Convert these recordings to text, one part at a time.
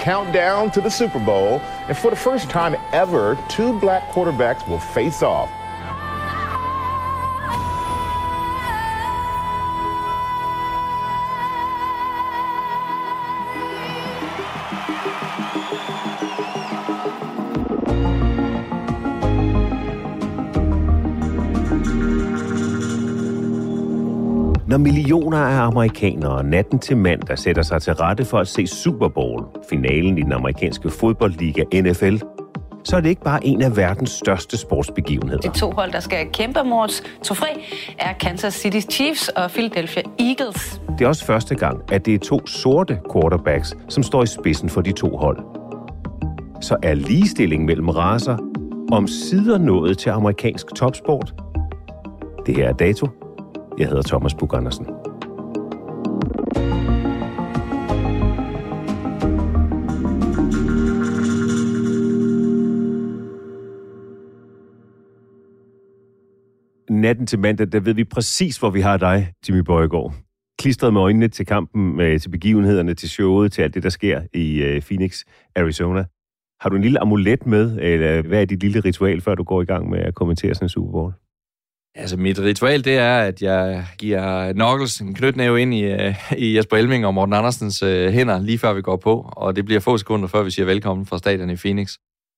Countdown to the Super Bowl, and for the first time ever, two black quarterbacks will face off. Når millioner af amerikanere natten til mandag sætter sig til rette for at se Super Bowl, finalen i den amerikanske fodboldliga NFL, så er det ikke bare en af verdens største sportsbegivenheder. De to hold, der skal kæmpe om årets trofæ, er Kansas City Chiefs og Philadelphia Eagles. Det er også første gang, at det er to sorte quarterbacks, som står i spidsen for de to hold. Så er ligestilling mellem raser om sider nået til amerikansk topsport? Det her er dato. Jeg hedder Thomas Bug Andersen. Natten til mandag, der ved vi præcis, hvor vi har dig, Jimmy Bøjgaard. Klistret med øjnene til kampen, øh, til begivenhederne, til showet, til alt det, der sker i øh, Phoenix, Arizona. Har du en lille amulet med, eller hvad er dit lille ritual, før du går i gang med at kommentere sådan en Super Bowl? Altså, mit ritual, det er, at jeg giver Knuckles en knytnæve ind i, øh, i Jesper Elming og Morten Andersens øh, hænder, lige før vi går på. Og det bliver få sekunder, før vi siger velkommen fra stadion i Phoenix.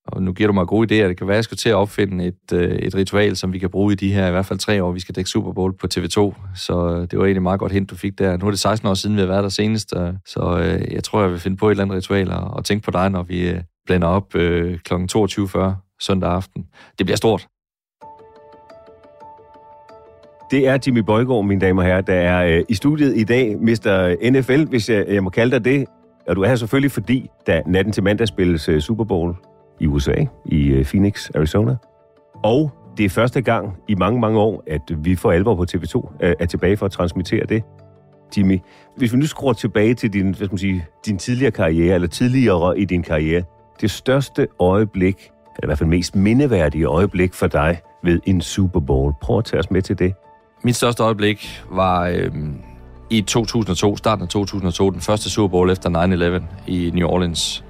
Og nu giver du mig gode idéer. Det kan være, at jeg skal til at opfinde et, øh, et ritual, som vi kan bruge i de her i hvert fald tre år. Vi skal dække Super Bowl på TV2, så øh, det var egentlig meget godt hint, du fik der. Nu er det 16 år siden, vi har været der senest, øh, så øh, jeg tror, jeg vil finde på et eller andet ritual og, og tænke på dig, når vi øh, blænder op øh, kl. 22.40 søndag aften. Det bliver stort. Det er Jimmy Bøjgaard, mine damer og herrer, der er øh, i studiet i dag, Mr. Øh, NFL, hvis jeg, jeg må kalde dig det. Og du er her selvfølgelig, fordi da natten til mandag spilles øh, Super Bowl i USA, i øh, Phoenix, Arizona. Og det er første gang i mange, mange år, at vi for alvor på TV2 øh, er tilbage for at transmittere det. Jimmy, hvis vi nu skruer tilbage til din, hvad skal man sige, din tidligere karriere, eller tidligere i din karriere, det største øjeblik, eller i hvert fald mest mindeværdige øjeblik for dig ved en Super Bowl. Prøv at tage os med til det. Mit største øjeblik var øh, i 2002, starten af 2002, den første Super Bowl efter 9-11 i New Orleans.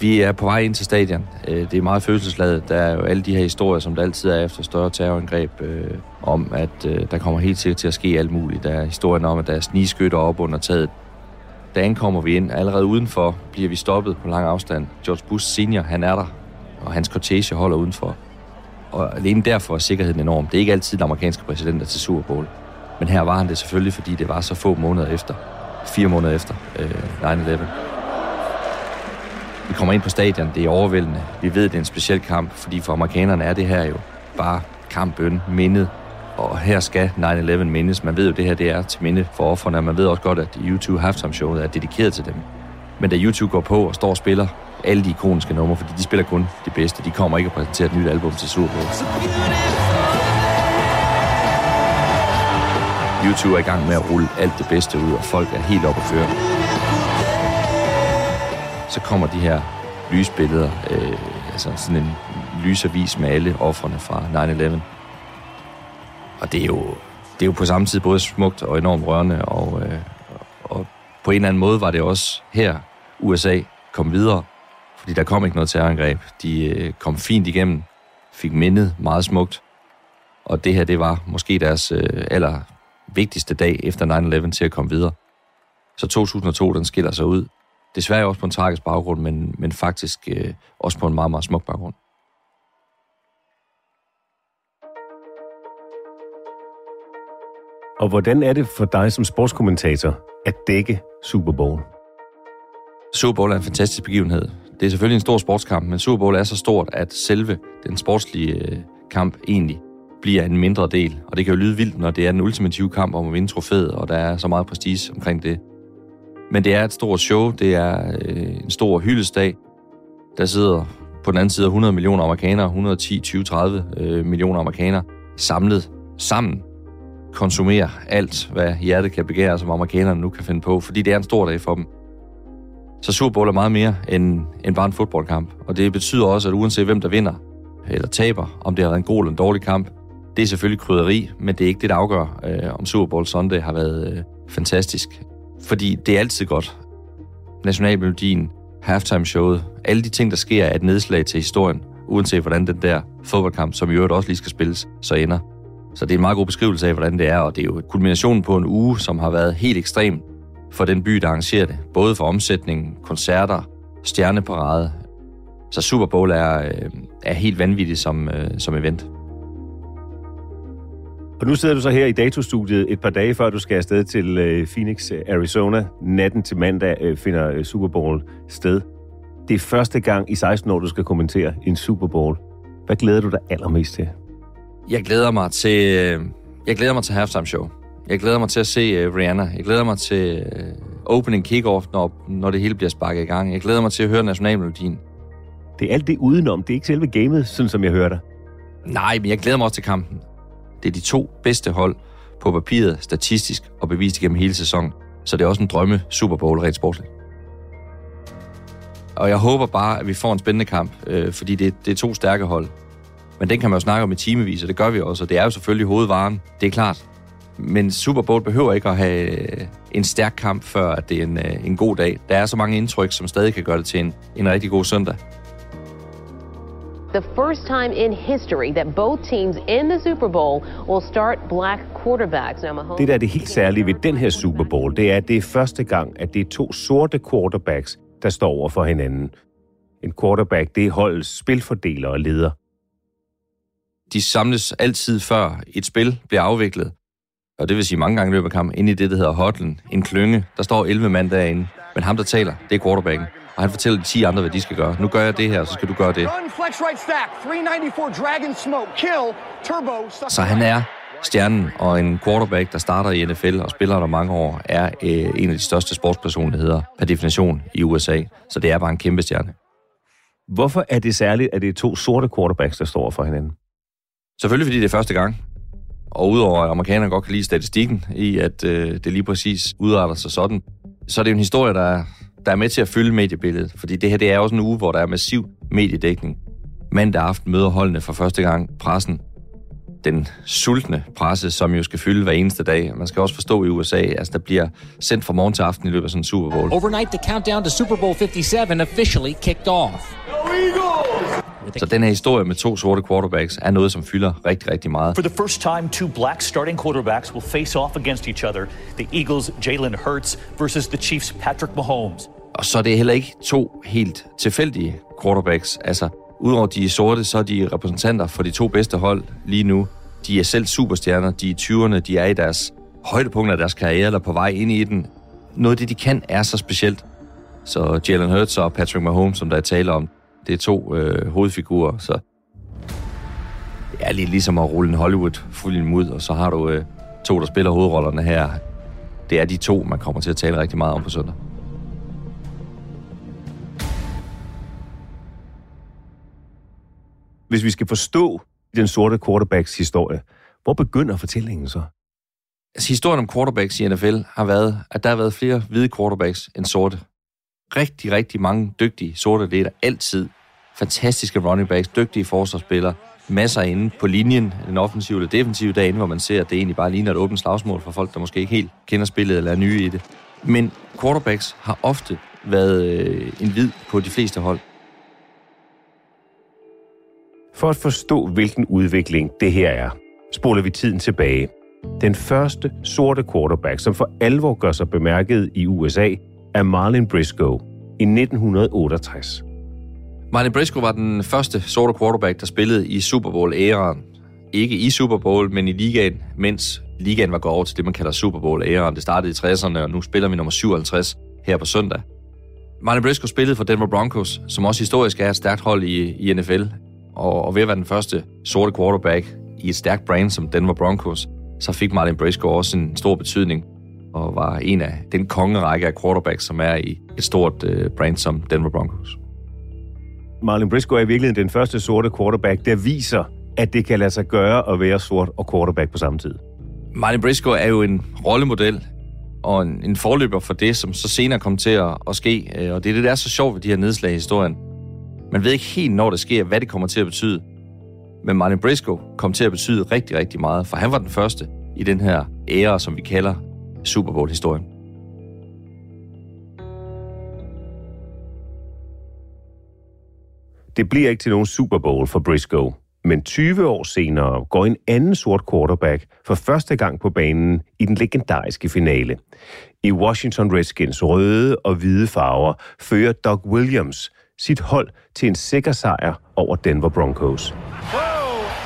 Vi er på vej ind til stadion. Øh, det er meget følelsesladet. Der er jo alle de her historier, som der altid er efter større terrorangreb, øh, om at øh, der kommer helt sikkert til at ske alt muligt. Der er historien om, at der er snigskytter op under taget. Da ankommer vi ind, allerede udenfor bliver vi stoppet på lang afstand. George Bush senior, han er der, og hans cortege holder udenfor og alene derfor er sikkerheden enorm. Det er ikke altid den amerikanske præsident, der til Super Bowl. Men her var han det selvfølgelig, fordi det var så få måneder efter. Fire måneder efter øh, 9-11. Vi kommer ind på stadion, det er overvældende. Vi ved, det er en speciel kamp, fordi for amerikanerne er det her jo bare kampen, mindet. Og her skal 9-11 mindes. Man ved jo, det her det er til minde for offerne. Man ved også godt, at YouTube Halftime Showet er dedikeret til dem. Men da YouTube går på og står og spiller alle de ikoniske numre, fordi de spiller kun de bedste. De kommer ikke at præsentere et nyt album til Super Bowl. YouTube er i gang med at rulle alt det bedste ud, og folk er helt oppe at køre. Så kommer de her lysbilleder, øh, altså sådan en lysavis med alle offrene fra 9-11. Og det er jo, det er jo på samme tid både smukt og enormt rørende, og, øh, og på en eller anden måde var det også her, USA kom videre, fordi der kom ikke noget terrorangreb. De øh, kom fint igennem, fik mindet meget smukt, og det her, det var måske deres øh, aller vigtigste dag efter 9-11 til at komme videre. Så 2002, den skiller sig ud. Desværre også på en tragisk baggrund, men, men faktisk øh, også på en meget, meget smuk baggrund. Og hvordan er det for dig som sportskommentator at dække Super Bowl? Super Bowl er en fantastisk begivenhed. Det er selvfølgelig en stor sportskamp, men Super Bowl er så stort, at selve den sportslige øh, kamp egentlig bliver en mindre del. Og det kan jo lyde vildt, når det er den ultimative kamp om at vinde trofæet, og der er så meget prestige omkring det. Men det er et stort show, det er øh, en stor hyldesdag. Der sidder på den anden side 100 millioner amerikanere, 110, 20, 30 øh, millioner amerikanere samlet sammen konsumerer alt, hvad hjertet kan begære, som amerikanerne nu kan finde på, fordi det er en stor dag for dem. Så Super Bowl er meget mere end, end bare en fodboldkamp, og det betyder også, at uanset hvem der vinder eller taber, om det har været en god eller en dårlig kamp, det er selvfølgelig krydderi, men det er ikke det, der afgør, øh, om Super Bowl Sunday har været øh, fantastisk. Fordi det er altid godt. Nationalmelodien, halftime-showet, alle de ting, der sker, er et nedslag til historien, uanset hvordan den der fodboldkamp, som i øvrigt også lige skal spilles, så ender. Så det er en meget god beskrivelse af, hvordan det er, og det er jo kulminationen på en uge, som har været helt ekstrem for den by, der arrangerer det. Både for omsætning, koncerter, stjerneparade. Så Super Bowl er, øh, er helt vanvittigt som, øh, som event. Og nu sidder du så her i datostudiet et par dage før du skal afsted til øh, Phoenix, Arizona. Natten til mandag øh, finder øh, Super Bowl sted. Det er første gang i 16 år, du skal kommentere en Super Bowl. Hvad glæder du dig allermest til? Jeg glæder mig til, jeg glæder mig til halftime show. Jeg glæder mig til at se uh, Rihanna. Jeg glæder mig til uh, opening kick-off, når, når det hele bliver sparket i gang. Jeg glæder mig til at høre nationalmelodien. Det er alt det udenom. Det er ikke selve gamet, sådan som jeg hører dig. Nej, men jeg glæder mig også til kampen. Det er de to bedste hold på papiret, statistisk og bevist igennem hele sæsonen. Så det er også en drømme Super Bowl rent sportsligt. Og jeg håber bare, at vi får en spændende kamp, øh, fordi det, det er to stærke hold. Men den kan man jo snakke om i timevis, og det gør vi også, og det er jo selvfølgelig hovedvaren, det er klart. Men Super Bowl behøver ikke at have en stærk kamp, før at det er en, øh, en god dag. Der er så mange indtryk, som stadig kan gøre det til en, en rigtig god søndag. The first time in history that both teams in the Super Bowl will start black quarterbacks. Now, Mahomes Det, der er det helt særlige ved den her Super Bowl, det er, at det er første gang, at det er to sorte quarterbacks, der står over for hinanden. En quarterback, det er holdets spilfordeler og leder. De samles altid før et spil bliver afviklet, og det vil sige mange gange i løbet af kampen, inde i det, der hedder hotlen, en klynge. Der står 11 mand derinde, men ham, der taler, det er quarterbacken. Og han fortæller de 10 andre, hvad de skal gøre. Nu gør jeg det her, så skal du gøre det. Så han er stjernen, og en quarterback, der starter i NFL og spiller der mange år, er øh, en af de største sportspersonligheder per definition i USA. Så det er bare en kæmpe stjerne. Hvorfor er det særligt, at det er to sorte quarterbacks, der står for hinanden? Selvfølgelig fordi det er første gang. Og udover at amerikanerne godt kan lide statistikken i, at øh, det lige præcis udarter sig sådan, så er det jo en historie, der er, der er med til at fylde mediebilledet. Fordi det her det er også en uge, hvor der er massiv mediedækning. Mandag aften møder holdene for første gang pressen. Den sultne presse, som jo skal fylde hver eneste dag. Man skal også forstå i USA, altså der bliver sendt fra morgen til aften i løbet af sådan en Super Bowl. Overnight, the countdown to Super Bowl 57 officially kicked off. Så den her historie med to sorte quarterbacks er noget, som fylder rigtig, rigtig meget. For the first time, two black starting quarterbacks will face off against each other. The Eagles' Jalen Hurts versus the Chiefs' Patrick Mahomes. Og så er det heller ikke to helt tilfældige quarterbacks. Altså, udover de er sorte, så er de repræsentanter for de to bedste hold lige nu. De er selv superstjerner, de er 20'erne, de er i deres højdepunkt af deres karriere, eller på vej ind i den. Noget af det, de kan, er så specielt. Så Jalen Hurts og Patrick Mahomes, som der er tale om, det er to øh, hovedfigurer, så det er lidt ligesom at rulle en Hollywood-film ud, og så har du øh, to, der spiller hovedrollerne her. Det er de to, man kommer til at tale rigtig meget om på søndag. Hvis vi skal forstå den sorte quarterbacks historie, hvor begynder fortællingen så? Altså, historien om quarterbacks i NFL har været, at der har været flere hvide quarterbacks end sorte. Rigtig, rigtig mange dygtige sorte. atleter altid. Fantastiske running backs, dygtige forsvarsspillere, masser inde på linjen, den offensive eller defensive derinde, hvor man ser, at det egentlig bare ligner et åbent slagsmål for folk, der måske ikke helt kender spillet eller er nye i det. Men quarterbacks har ofte været øh, en vid på de fleste hold. For at forstå, hvilken udvikling det her er, spoler vi tiden tilbage. Den første sorte quarterback, som for alvor gør sig bemærket i USA, af Marlin Briscoe i 1968. Marlin Briscoe var den første sorte quarterback, der spillede i Super Bowl-æraen. Ikke i Super Bowl, men i ligaen, mens ligaen var gået over til det, man kalder Super Bowl-æraen. Det startede i 60'erne, og nu spiller vi nummer 57 her på søndag. Marlin Briscoe spillede for Denver Broncos, som også historisk er et stærkt hold i, i NFL. Og, og ved at være den første sorte quarterback i et stærkt brand som Denver Broncos, så fik Marlin Briscoe også en stor betydning og var en af den kongerække af quarterbacks, som er i et stort uh, brand som Denver Broncos. Marlin Briscoe er i virkeligheden den første sorte quarterback, der viser, at det kan lade sig gøre at være sort og quarterback på samme tid. Marlin Briscoe er jo en rollemodel og en, en forløber for det, som så senere kom til at, at ske. Øh, og det er det, der er så sjovt ved de her nedslag i historien. Man ved ikke helt, når det sker, hvad det kommer til at betyde. Men Martin Briscoe kom til at betyde rigtig, rigtig meget, for han var den første i den her ære, som vi kalder Super Bowl-historien. Det bliver ikke til nogen Super Bowl for Briscoe, men 20 år senere går en anden sort quarterback for første gang på banen i den legendariske finale. I Washington Redskins røde og hvide farver fører Doug Williams sit hold til en sikker sejr over Denver Broncos.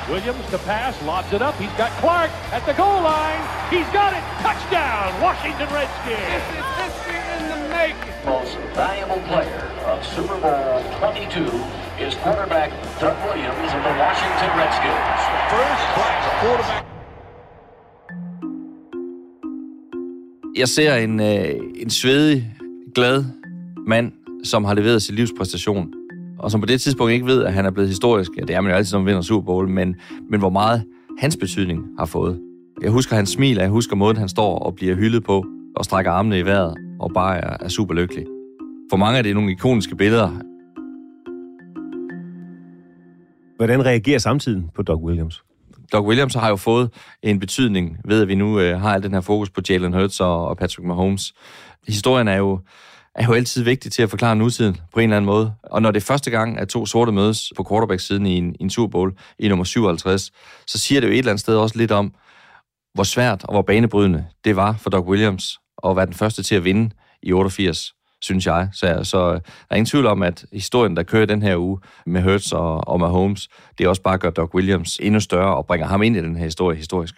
Williams to pass, lobs it up. He's got Clark at the goal line. He's got it. Touchdown, Washington Redskins. This is history in the making. Most valuable player of Super Bowl 22 is quarterback Doug Williams of the Washington Redskins. The first black quarterback. Jeg ser en, øh, en svedig, glad mand, som har leveret sin livspræstation og som på det tidspunkt ikke ved, at han er blevet historisk. Ja, det er man jo altid, man vinder Super Bowl, men, men hvor meget hans betydning har fået. Jeg husker hans smil, og jeg husker måden, han står og bliver hyldet på, og strækker armene i vejret, og bare er, er super lykkelig. For mange er det nogle ikoniske billeder. Hvordan reagerer samtiden på Doug Williams? Doug Williams har jo fået en betydning ved, at vi nu øh, har al den her fokus på Jalen Hurts og, og Patrick Mahomes. Historien er jo er jo altid vigtigt til at forklare nutiden på en eller anden måde. Og når det er første gang, at to sorte mødes på quarterback-siden i en, i en Super Bowl i nummer 57, så siger det jo et eller andet sted også lidt om, hvor svært og hvor banebrydende det var for Doc Williams at være den første til at vinde i 88, synes jeg. Så, så øh, der er ingen tvivl om, at historien, der kører den her uge med Hurts og, og Mahomes, det også bare gør Doc Williams endnu større og bringer ham ind i den her historie historisk.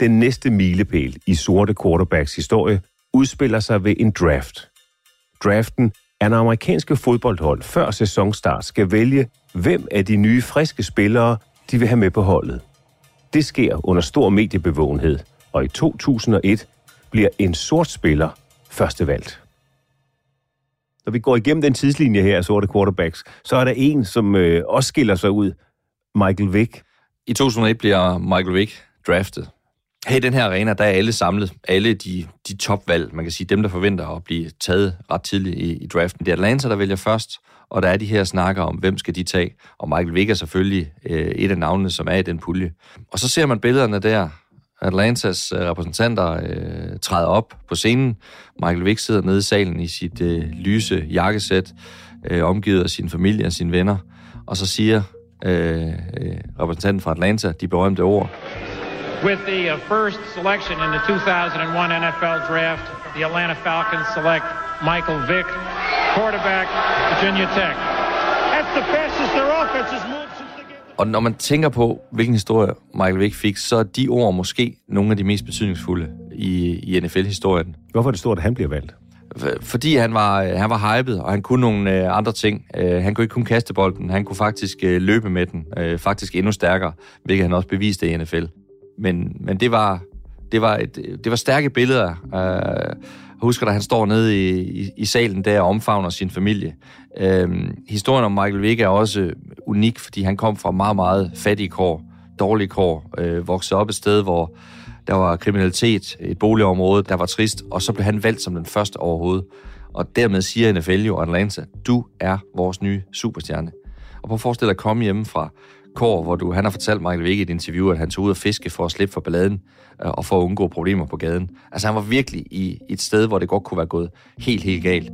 Den næste milepæl i sorte quarterbacks historie udspiller sig ved en draft. Draften er, når amerikanske fodboldhold før sæsonstart skal vælge, hvem af de nye friske spillere, de vil have med på holdet. Det sker under stor mediebevågenhed, og i 2001 bliver en sort spiller førstevalgt. Når vi går igennem den tidslinje her af sorte quarterbacks, så er der en, som øh, også skiller sig ud. Michael Vick. I 2001 bliver Michael Vick draftet her i den her arena, der er alle samlet. Alle de, de topvalg, man kan sige, dem der forventer at blive taget ret tidligt i, i draften. Det er Atlanta, der vælger først, og der er de her snakker om, hvem skal de tage. Og Michael Vick er selvfølgelig øh, et af navnene, som er i den pulje. Og så ser man billederne der. Atlantas øh, repræsentanter øh, træder op på scenen. Michael Vick sidder nede i salen i sit øh, lyse jakkesæt, øh, omgivet af sin familie og sine venner. Og så siger øh, øh, repræsentanten fra Atlanta de berømte ord with the uh, first selection in the 2001 NFL Draft, the Atlanta Falcons select Michael Vick, quarterback, Virginia Tech. That's the fastest their offense has moved since they gave Og når man tænker på, hvilken historie Michael Vick fik, så er de ord måske nogle af de mest betydningsfulde i, i NFL-historien. Hvorfor er det stort, at han bliver valgt? Fordi han var, han var hyped, og han kunne nogle øh, andre ting. Øh, han kunne ikke kun kaste bolden, han kunne faktisk øh, løbe med den, øh, faktisk endnu stærkere, hvilket han også beviste i NFL. Men, men det var Det var, et, det var stærke billeder. Jeg husker, da han står nede i, i, i salen der og omfavner sin familie. Øhm, historien om Michael Vick er også unik, fordi han kom fra meget, meget fattige kår, dårlige kår, øh, voksede op et sted, hvor der var kriminalitet, et boligområde, der var trist, og så blev han valgt som den første overhovedet. Og dermed siger NFL jo Atlanta, du er vores nye superstjerne. Og prøv at forestille dig at komme hjemme fra Kår, hvor du, han har fortalt Michael Vick i et interview, at han tog ud og fiske for at slippe for balladen øh, og for at undgå problemer på gaden. Altså han var virkelig i et sted, hvor det godt kunne være gået helt, helt galt.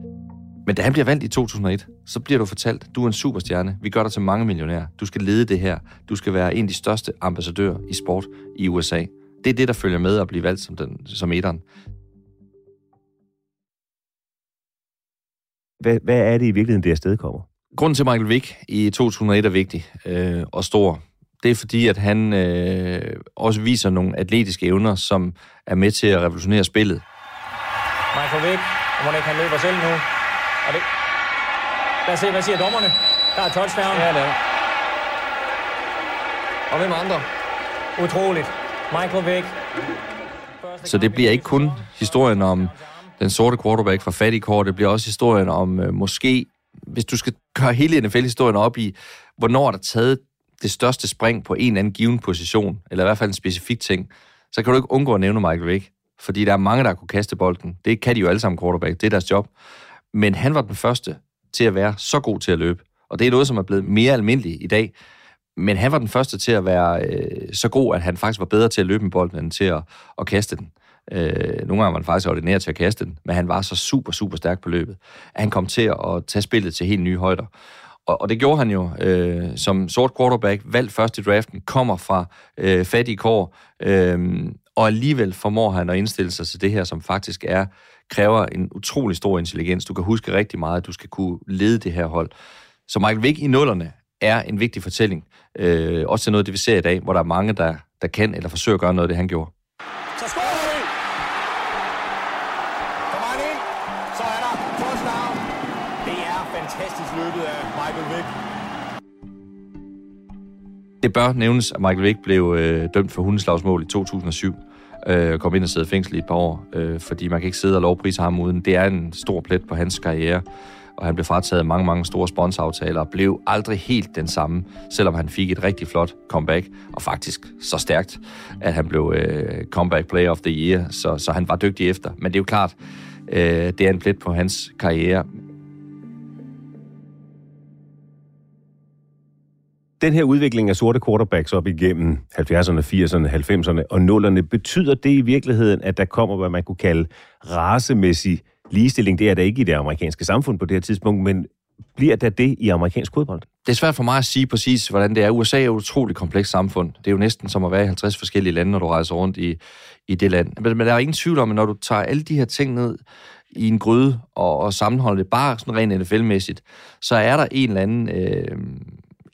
Men da han bliver valgt i 2001, så bliver du fortalt, du er en superstjerne, vi gør dig til mange millionærer, du skal lede det her, du skal være en af de største ambassadører i sport i USA. Det er det, der følger med at blive valgt som, den, som etteren. Hvad, hvad er det i virkeligheden, det afsted kommer? Grunden til, at Michael Vick i 2001 er vigtig øh, og stor, det er fordi, at han øh, også viser nogle atletiske evner, som er med til at revolutionere spillet. Michael Vick, må ikke han løber selv nu. Og det... Lad os se, hvad siger dommerne? Der er touchdown. Ja, det er Og hvem andre? Utroligt. Michael Vick. Så det bliver ikke kun historien om den sorte quarterback fra fattigkår, det bliver også historien om øh, måske, hvis du skal gøre hele NFL-historien op i, hvornår er der taget det største spring på en eller anden given position, eller i hvert fald en specifik ting, så kan du ikke undgå at nævne Michael Vick. Fordi der er mange, der kunne kaste bolden. Det kan de jo alle sammen quarterback. Det er deres job. Men han var den første til at være så god til at løbe. Og det er noget, som er blevet mere almindeligt i dag. Men han var den første til at være øh, så god, at han faktisk var bedre til at løbe med bolden, end til at, at kaste den. Øh, Øh, nogle gange var han faktisk ordineret til at kaste den, men han var så super, super stærk på løbet, at han kom til at tage spillet til helt nye højder. Og, og det gjorde han jo øh, som sort quarterback, valgt først i draften, kommer fra øh, fattige kår, øh, og alligevel formår han at indstille sig til det her, som faktisk er kræver en utrolig stor intelligens. Du kan huske rigtig meget, at du skal kunne lede det her hold. Så Michael Vick i nullerne er en vigtig fortælling. Øh, også til noget, det vi ser i dag, hvor der er mange, der, der kan eller forsøger at gøre noget af det, han gjorde. Det bør nævnes, at Michael Vick blev øh, dømt for hundeslagsmål i 2007 øh, kom ind og sidde i fængsel i et par år, øh, fordi man kan ikke sidde og lovprise ham uden. Det er en stor plet på hans karriere, og han blev frataget mange, mange store sponsoraftaler og blev aldrig helt den samme, selvom han fik et rigtig flot comeback, og faktisk så stærkt, at han blev øh, comeback player of the year, så, så han var dygtig efter. Men det er jo klart, øh, det er en plet på hans karriere. Den her udvikling af sorte quarterbacks op igennem 70'erne, 80'erne, 90'erne og 0'erne, betyder det i virkeligheden, at der kommer, hvad man kunne kalde racemæssig ligestilling? Det er der ikke i det amerikanske samfund på det her tidspunkt, men bliver der det i amerikansk fodbold? Det er svært for mig at sige præcis, hvordan det er. USA er et utroligt komplekst samfund. Det er jo næsten som at være i 50 forskellige lande, når du rejser rundt i, i det land. Men, men der er ingen tvivl om, at når du tager alle de her ting ned i en gryde og, og sammenholder det bare sådan rent NFL-mæssigt, så er der en eller anden øh,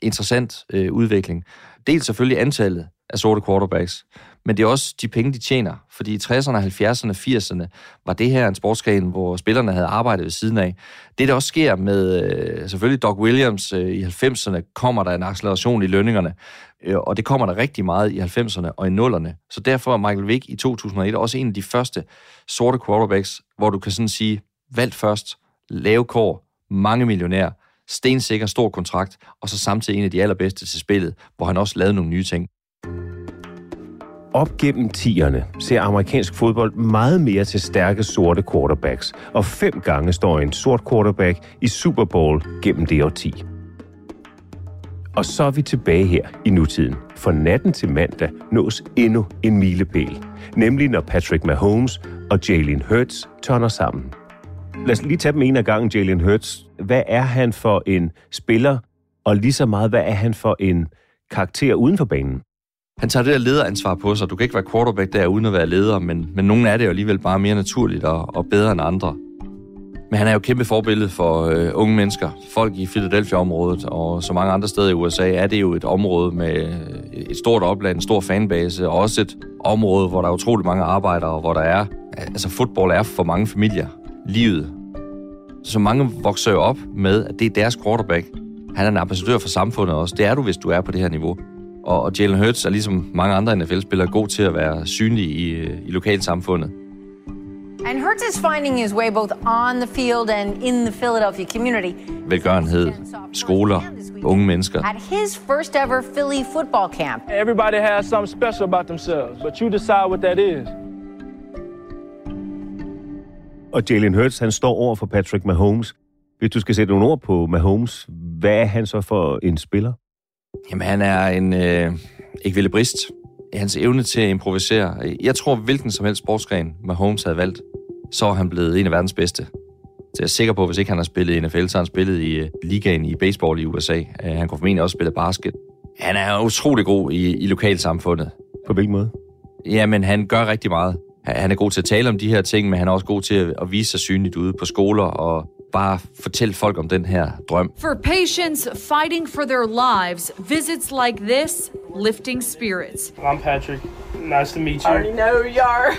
interessant øh, udvikling. Dels selvfølgelig antallet af sorte quarterbacks, men det er også de penge, de tjener. Fordi i 60'erne, 70'erne, 80'erne var det her en sportsgren, hvor spillerne havde arbejdet ved siden af. Det, der også sker med øh, selvfølgelig Doc Williams øh, i 90'erne, kommer der en acceleration i lønningerne, øh, og det kommer der rigtig meget i 90'erne og i 0'erne. Så derfor er Michael Vick i 2001 også en af de første sorte quarterbacks, hvor du kan sådan sige, valgt først, lave kår, mange millionærer, stensikker, stor kontrakt, og så samtidig en af de allerbedste til spillet, hvor han også lavede nogle nye ting. Op gennem tierne ser amerikansk fodbold meget mere til stærke sorte quarterbacks, og fem gange står en sort quarterback i Super Bowl gennem det årti. Og så er vi tilbage her i nutiden. For natten til mandag nås endnu en milepæl. Nemlig når Patrick Mahomes og Jalen Hurts tørner sammen. Lad os lige tage dem en af gangen, Jalen Hurts. Hvad er han for en spiller, og lige så meget, hvad er han for en karakter uden for banen? Han tager det der lederansvar på sig. Du kan ikke være quarterback der uden at være leder, men, men nogen er det jo alligevel bare mere naturligt og, og bedre end andre. Men han er jo et kæmpe forbillede for øh, unge mennesker. Folk i Philadelphia-området og så mange andre steder i USA er det jo et område med øh, et stort opland, en stor fanbase, og også et område, hvor der er utrolig mange arbejdere, hvor der er... Altså, fodbold er for mange familier livet. Så mange vokser jo op med, at det er deres quarterback. Han er en ambassadør for samfundet også. Det er du, hvis du er på det her niveau. Og, og Jalen Hurts er ligesom mange andre NFL-spillere god til at være synlig i, øh, i lokalsamfundet. And Hertz is finding his way both on the field and in the Philadelphia community. Velgørenhed, skoler, unge mennesker. At his first ever Philly football camp. Everybody has something special about themselves, but you decide what that is. Og Jalen Hurts, han står over for Patrick Mahomes. Hvis du skal sætte nogle ord på Mahomes, hvad er han så for en spiller? Jamen, han er en øh, ekvilibrist. Hans evne til at improvisere. Jeg tror, hvilken som helst sportsgren Mahomes havde valgt, så er han blevet en af verdens bedste. Så jeg er sikker på, at hvis ikke han har spillet i NFL, så har han spillet i uh, ligaen i baseball i USA. Uh, han kunne formentlig også spille basket. Han er utrolig god i, i lokalsamfundet. På hvilken måde? Jamen, han gør rigtig meget. Han er god til at tale om de her ting, men han er også god til at, vise sig synligt ude på skoler og bare fortælle folk om den her drøm. For patients fighting for their lives, visits like this, lifting spirits. I'm Patrick. Nice to meet you. I already know you are.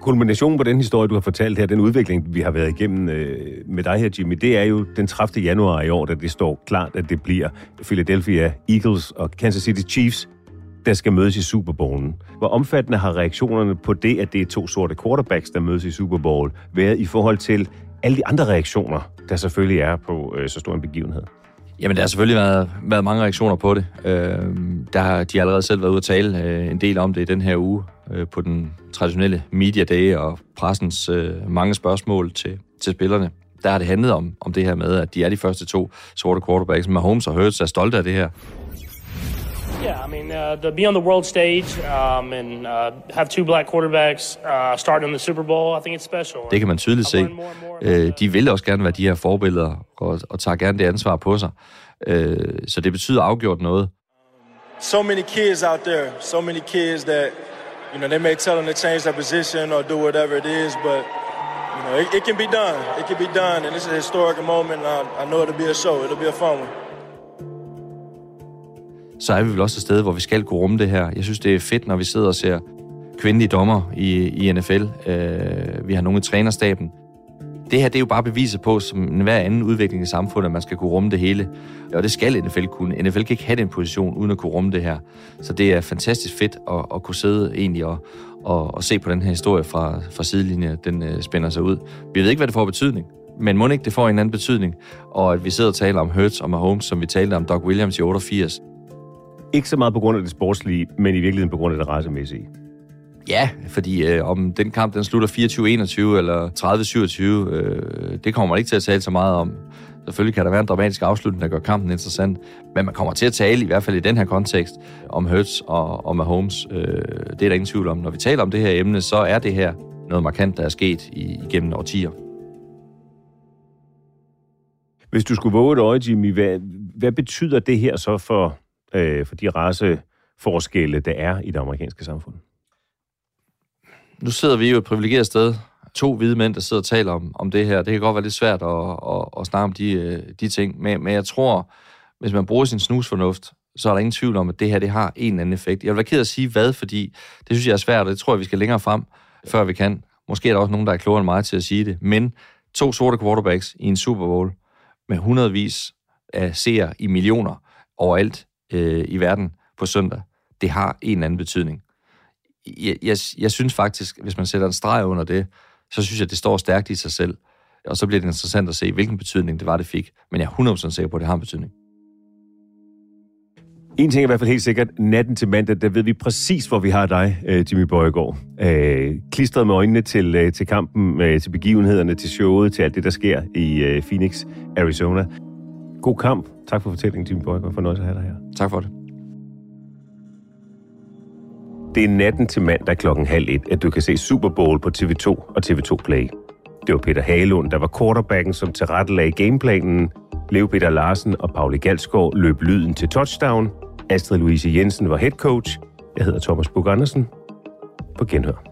Kulminationen på den historie, du har fortalt her, den udvikling, vi har været igennem øh, med dig her, Jimmy, det er jo den 30. januar i år, da det står klart, at det bliver Philadelphia Eagles og Kansas City Chiefs, der skal mødes i Super Bowlen. Hvor omfattende har reaktionerne på det, at det er to sorte quarterbacks, der mødes i Super Bowl, været i forhold til alle de andre reaktioner, der selvfølgelig er på øh, så stor en begivenhed? Jamen, der har selvfølgelig været, været mange reaktioner på det. Øh, der har de allerede selv været ude at tale øh, en del om det i den her uge øh, på den traditionelle media day og pressens øh, mange spørgsmål til, til spillerne. Der har det handlet om, om det her med, at de er de første to sorte quarterbacks. Mahomes og Hurts er stolte af det her. Yeah, I mean, uh, to be on the world stage um, and uh, have two black quarterbacks uh, starting in the Super Bowl, I think it's special. Det kan man tydeligt se. Øh, de vil også gerne være de her forbilleder, og, og tager gerne det ansvar på sig. Øh, så det betyder afgjort noget. So many kids out there, so many kids that, you know, they may tell them to change their position or do whatever it is, but, you know, it, it can be done. It can be done, and it's a historic moment, and I, I know it'll be a show. It'll be a fun one så er vi vel også et sted, hvor vi skal kunne rumme det her. Jeg synes, det er fedt, når vi sidder og ser kvindelige dommer i, i NFL. Øh, vi har nogle i trænerstaben. Det her det er jo bare beviset på, som hver anden udvikling i samfundet, at man skal kunne rumme det hele. Og det skal NFL kunne. NFL kan ikke have den position, uden at kunne rumme det her. Så det er fantastisk fedt at, at kunne sidde egentlig og, og, og se på den her historie fra, fra sidelinjen. Den øh, spænder sig ud. Vi ved ikke, hvad det får betydning. Men må ikke det får en anden betydning, og at vi sidder og taler om Hurts og Mahomes, som vi talte om Doc Williams i 88, ikke så meget på grund af det sportslige, men i virkeligheden på grund af det racemæssige. Ja, fordi øh, om den kamp den slutter 24-21 eller 30-27, øh, det kommer man ikke til at tale så meget om. Selvfølgelig kan der være en dramatisk afslutning, der gør kampen interessant, men man kommer til at tale, i hvert fald i den her kontekst, om Hurts og, og Mahomes. Øh, det er der ingen tvivl om. Når vi taler om det her emne, så er det her noget markant, der er sket i, igennem årtier. Hvis du skulle våge et øje, Jimmy, hvad, hvad betyder det her så for øh, for de raceforskelle, der er i det amerikanske samfund? Nu sidder vi jo et privilegeret sted. To hvide mænd, der sidder og taler om, om det her. Det kan godt være lidt svært at, at, at snakke om de, øh, de ting, men, men jeg tror, hvis man bruger sin snusfornuft, så er der ingen tvivl om, at det her det har en eller anden effekt. Jeg vil være ked at sige hvad, fordi det synes jeg er svært, og det tror jeg, vi skal længere frem, før vi kan. Måske er der også nogen, der er klogere end mig til at sige det, men to sorte quarterbacks i en Super Bowl med hundredvis af seere i millioner overalt øh, i verden på søndag, det har en eller anden betydning. Jeg, jeg, jeg synes faktisk, hvis man sætter en streg under det, så synes jeg, at det står stærkt i sig selv. Og så bliver det interessant at se, hvilken betydning det var, det fik. Men jeg er 100% sikker på, at det har en betydning. En ting er i hvert fald helt sikkert, natten til mandag, der ved vi præcis, hvor vi har dig, øh, Jimmy Bøjegaard. Øh, klistret med øjnene til, øh, til kampen, øh, til begivenhederne, til showet, til alt det, der sker i Phoenix, Arizona. God kamp. Tak for fortællingen, Jimmy Bøjgaard. Fornøjelse at have dig her. Tak for det. Det er natten til mandag klokken halv et, at du kan se Super Bowl på TV2 og TV2 Play. Det var Peter Halund, der var quarterbacken, som tilrettelagde gameplanen. Leo Peter Larsen og Pauli Galsgaard løb lyden til touchdown. Astrid Louise Jensen var head coach. Jeg hedder Thomas Bug Andersen. På genhør.